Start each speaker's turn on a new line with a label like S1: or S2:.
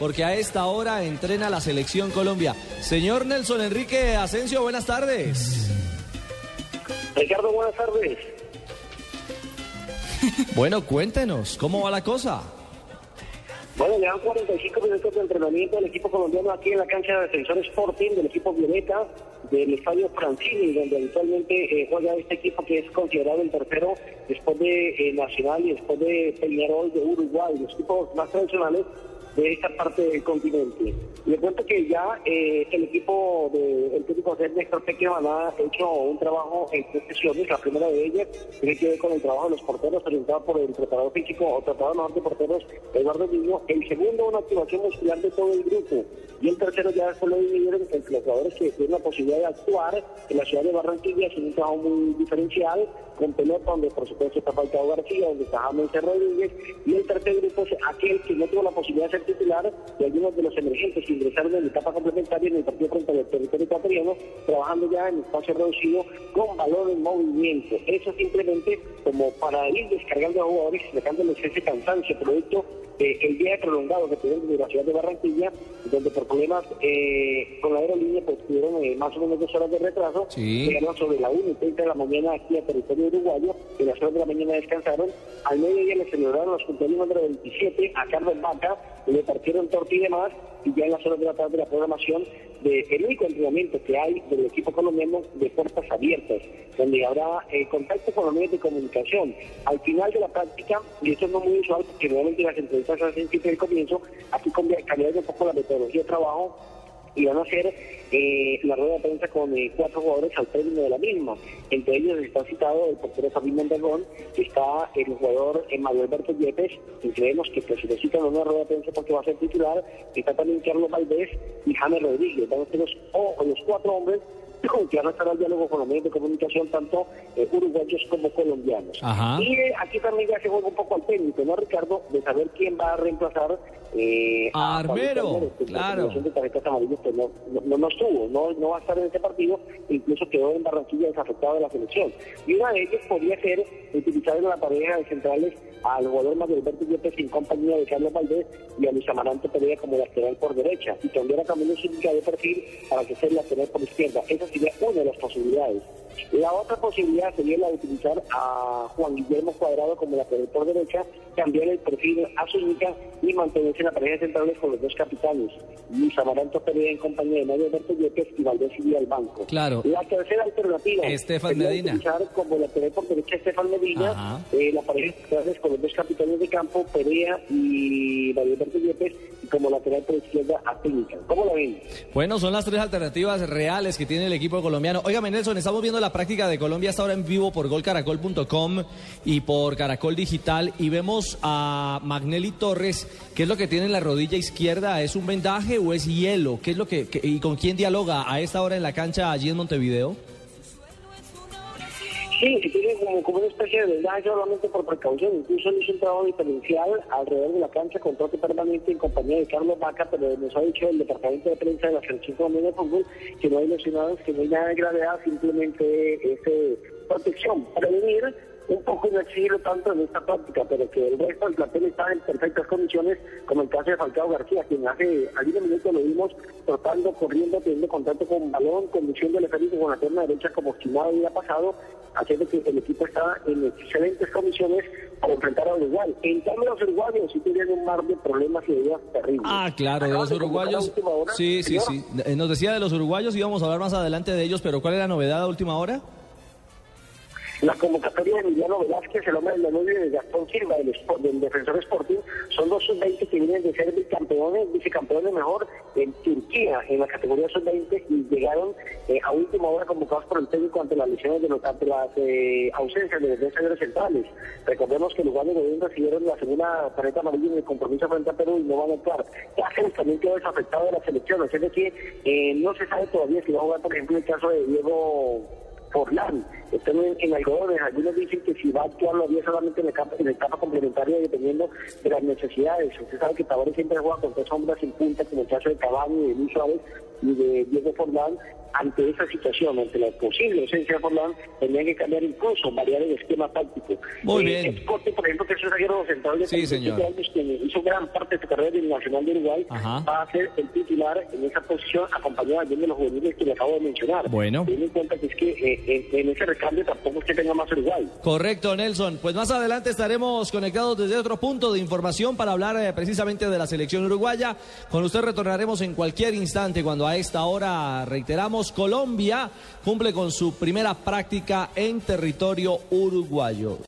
S1: porque a esta hora entrena la selección Colombia. Señor Nelson Enrique Asensio, buenas tardes.
S2: Ricardo, buenas tardes.
S1: Bueno, cuéntenos, ¿cómo va la cosa?
S2: Bueno, llevan 45 minutos de entrenamiento del equipo colombiano aquí en la cancha de Defensor Sporting, del equipo Violeta, del estadio Francini, donde habitualmente eh, juega este equipo que es considerado el tercero después de eh, Nacional y después de Peñarol de Uruguay, los equipos más tradicionales de esta parte del continente. Le cuento que ya eh, el equipo de el técnico de Néstor Pequeman ha hecho un trabajo en tres sesiones. La primera de ellas tiene que ver con el trabajo de los porteros orientado por el preparador físico o preparador de porteros Eduardo Niño. El segundo, una activación muscular de todo el grupo. Y el tercero ya después lo dividieron entre los jugadores que tienen la posibilidad de actuar en la ciudad de Barranquilla, es un trabajo muy diferencial, con pelota, donde por supuesto está Falcao García, donde está James Rodríguez. Y el tercer grupo es aquel que no tuvo la posibilidad de ser titular de algunos de los emergentes que ingresaron en la etapa complementaria en el partido frente al territorio ecuatoriano, trabajando ya en espacio reducido con valor en movimiento. Eso simplemente como para ir descargando a jugadores y sacándoles ese cansancio producto el día prolongado que tuvieron desde la ciudad de Barranquilla, donde por problemas eh, con la aerolínea pues tuvieron eh, más o menos dos horas de retraso, llegaron sobre la 1 y 30 de la mañana aquí a territorio uruguayo, y las horas de la mañana descansaron, al mediodía le celebraron los cumpleaños número 27 a Carlos Vaca, le partieron torta y y ya en las horas de la tarde la programación del único entrenamiento que hay del equipo colombiano de puertas abiertas, donde habrá eh, contacto con los medios de comunicación. Al final de la práctica, y esto no muy usual porque normalmente las entrevistas se hacen siempre al comienzo, aquí cambiar un poco la metodología de trabajo y van a hacer eh, la rueda de prensa con eh, cuatro jugadores al término de la misma. Entre ellos está citado el portero Fabián Mondragón, está el jugador eh, Mario Alberto Yepes, y creemos que pues, si necesitan una rueda de prensa porque va a ser titular, está también Carlos Valdés y James Rodríguez. Van a ser los, los cuatro hombres que van a estar al diálogo con los medios de comunicación, tanto eh, uruguayos como colombianos. Y eh, aquí también ya se juega un poco al técnico, ¿no, Ricardo? De saber quién va a reemplazar
S1: eh, a Armero. claro.
S2: De tarjetas amarillas, pues no, no, no, estuvo, no, no va a estar en este partido, incluso quedó en Barranquilla desafectado de la selección. Y una de ellas podría ser utilizar en la pareja de centrales al jugador Mario Alberto Yepes en compañía de Carlos Valdés y a Luis Amarante Pereira como lateral por derecha y cambiar a Camilo Zúñiga de perfil para que sea lateral por izquierda. Esa sería una de las posibilidades. La otra posibilidad sería la de utilizar a Juan Guillermo Cuadrado como lateral por derecha, cambiar el perfil a Zúñiga y mantenerse en la pareja centrales con los dos capitanes, Luis Amaranto Pereira en compañía de Mario Alberto Yepes y Valdés y al banco.
S1: Claro.
S2: La tercera alternativa
S1: Estefan
S2: sería
S1: Medina.
S2: utilizar como lateral por derecha Estefan Medina, eh, la pareja centrales con los dos capitanes de campo, Perea y Mario Alberto Yepes, y como lateral por izquierda a Técnica. ¿Cómo la ven?
S1: Bueno, son las tres alternativas reales que tiene el equipo colombiano. Oiga, Nelson, estamos viendo la práctica de Colombia hasta ahora en vivo por golcaracol.com y por Caracol Digital y vemos a Magnelli Torres, ¿qué es lo que tiene en la rodilla izquierda? ¿Es un vendaje o es hielo? ¿Qué es lo que- y con quién dialoga a esta hora en la cancha allí en Montevideo?
S2: Sí, que tiene como, como una especie de vendaje solamente por precaución. Incluso hizo un trabajo diferencial alrededor de la cancha con trote permanente en compañía de Carlos Vaca, pero nos ha dicho el departamento de prensa de la selección colombiana de fútbol que no hay lesionados, que no hay nada de gravedad, simplemente es eh, protección, prevenir un poco y no exigirlo tanto en esta práctica, pero que el resto del plantel está en perfectas condiciones, como el caso de Falcao García, quien hace algunos minutos lo vimos trotando, corriendo, teniendo contacto con balón, conduciendo el efecto con la pierna derecha como estimado el día pasado, haciendo que el equipo está en excelentes condiciones para enfrentar a Uruguay. En cambio, los uruguayos sí tienen un mar de problemas y de ideas terribles.
S1: Ah, claro, de los uruguayos.
S2: hora,
S1: Sí, sí, sí. Eh, Nos decía de los uruguayos y vamos a hablar más adelante de ellos, pero ¿cuál es la novedad a última hora?
S2: La convocatoria de Emiliano Velázquez, el hombre del Danubio, y de Gastón Silva, del, defensor Sporting, son dos sub-20 que vienen de ser bicampeones, vicecampeones mejor en Turquía, en la categoría sub-20, y llegaron eh, a última hora convocados por el técnico ante las lesiones de los, ante las eh, ausencias de los defensores centrales. Recordemos que los de Gobierno recibieron la segunda tarjeta amarilla en el compromiso frente a Perú y no van a actuar. Cáceres también quedó desafectado de la selección, es decir, eh, no se sabe todavía si va a jugar, por ejemplo, el caso de Diego Forlán. Están en, en, algodones, algunos dicen que si va a actuar lo haría solamente en la etapa, en la etapa complementaria dependiendo de las necesidades. Usted sabe que Tavares siempre juega con tres sombras en punta, como el caso de y de Luis Suárez y de Diego Forlán. Ante esa situación, ante la posible ausencia de Forlán, tendrían que cambiar incluso, variar el esquema táctico.
S1: Muy bien.
S2: Eh, Corte, por ejemplo, que es un zaguero central de
S1: Sí, señor.
S2: años, que hizo gran parte de su carrera en el Nacional de Uruguay,
S1: Ajá.
S2: va a ser el titular en esa posición, acompañado también de los juveniles que le acabo de mencionar.
S1: Bueno.
S2: Teniendo en cuenta que es que eh, en, ese recambio tampoco es que tenga más Uruguay.
S1: Correcto, Nelson. Pues más adelante estaremos conectados desde otro punto de información para hablar eh, precisamente de la selección uruguaya. Con usted retornaremos en cualquier instante cuando a esta hora, reiteramos, Colombia cumple con su primera práctica en territorio uruguayo.